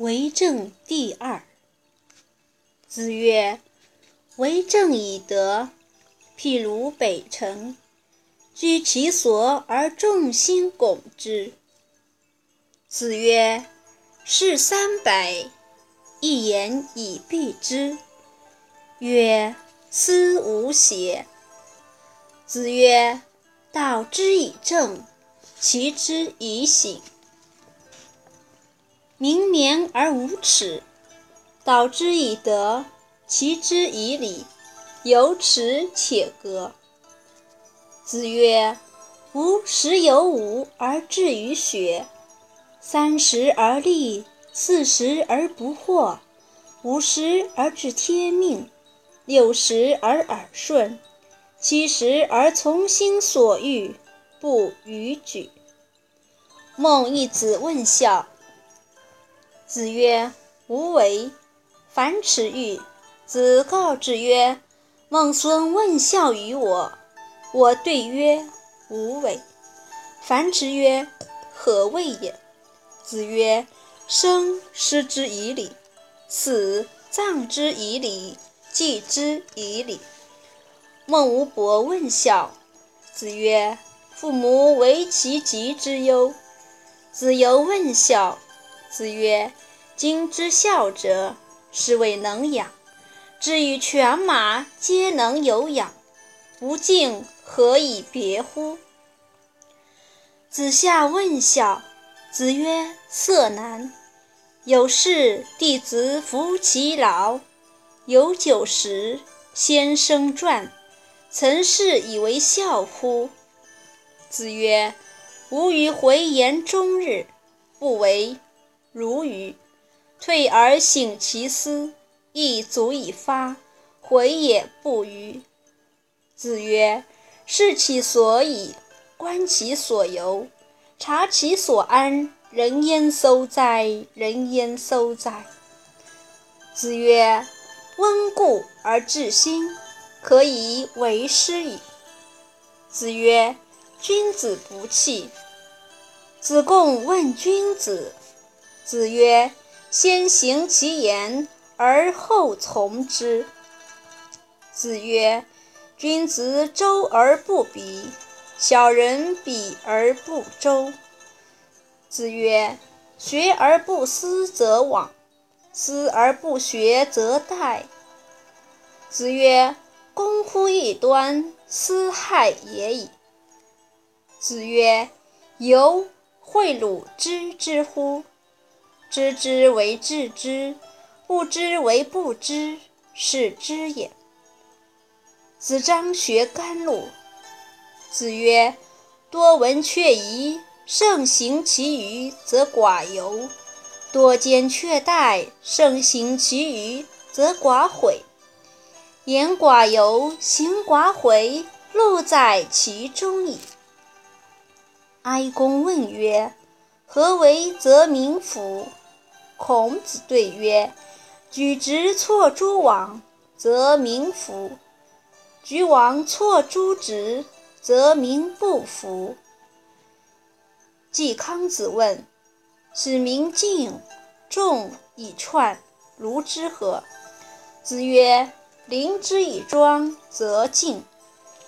为政第二。子曰：“为政以德，譬如北辰，居其所而众星拱之。”子曰：“事三百，一言以蔽之。”曰：“思无邪。”子曰：“道之以政，齐之以刑。”明年而无耻，导之以德，齐之以礼，有耻且格。子曰：“吾十有五而志于学，三十而立，四十而不惑，五十而知天命，六十而耳顺，七十而从心所欲，不逾矩。”孟义子问孝。子曰：“无为。”樊迟愈，子告之曰：“孟孙问孝于我。”我对曰：“无为。”樊迟曰：“何谓也？”子曰：“生失之以礼，死葬之以礼，祭之以礼。”孟无伯问孝。子曰：“父母为其疾之忧。”子游问孝。子曰：“今之孝者，是谓能养。至于犬马，皆能有养，不敬，何以别乎？”子夏问孝。子曰：“色难。有事，弟子服其劳。有酒食，先生传。曾是以为孝乎？”子曰：“吾与回言终日，不为。”如愚，退而省其思，亦足以发。回也不愚。子曰：“视其所以，观其所由，察其所安，人焉廋哉？人焉廋哉？”子曰：“温故而知新，可以为师矣。”子曰：“君子不器。”子贡问君子。子曰：“先行其言，而后从之。”子曰：“君子周而不比，小人比而不周。”子曰：“学而不思则罔，思而不学则殆。”子曰：“攻乎异端，斯害也已。”子曰：“由诲鲁知之乎？”知之为知之，不知为不知，是知也。子张学甘露。子曰：“多闻却疑，盛行其余，则寡尤；多兼却殆，盛行其余，则寡悔。言寡尤，行寡悔，路在其中矣。”哀公问曰：“何为则民服？”孔子对曰：“举直错诸枉，则民服；举枉错诸直，则民不服。”季康子问：“使民敬重以串，如之何？”子曰：“临之以庄，则敬；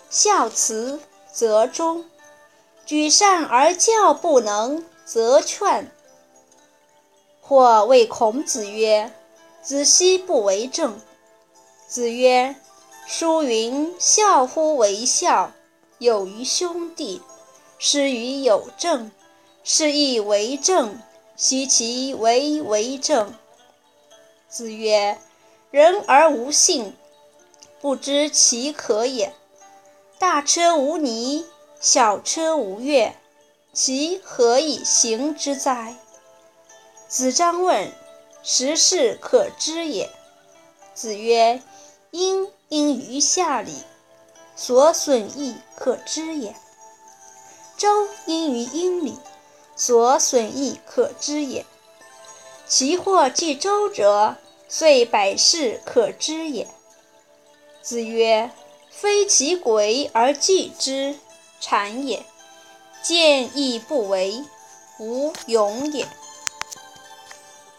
孝慈，则忠；举善而教不能，则劝。”或谓孔子曰：“子奚不为政？”子曰：“书云：‘孝乎为孝，有于兄弟；施于有政，是亦为政。奚其为为政？’”子曰：“人而无信，不知其可也。大车无泥，小车无月，其何以行之哉？”子张问：“十事可知也？”子曰：“殷因于下礼，所损益可知也；周因于殷礼，所损益可知也。其或继周者，遂百事可知也。”子曰：“非其鬼而祭之，谄也；见义不为，无勇也。”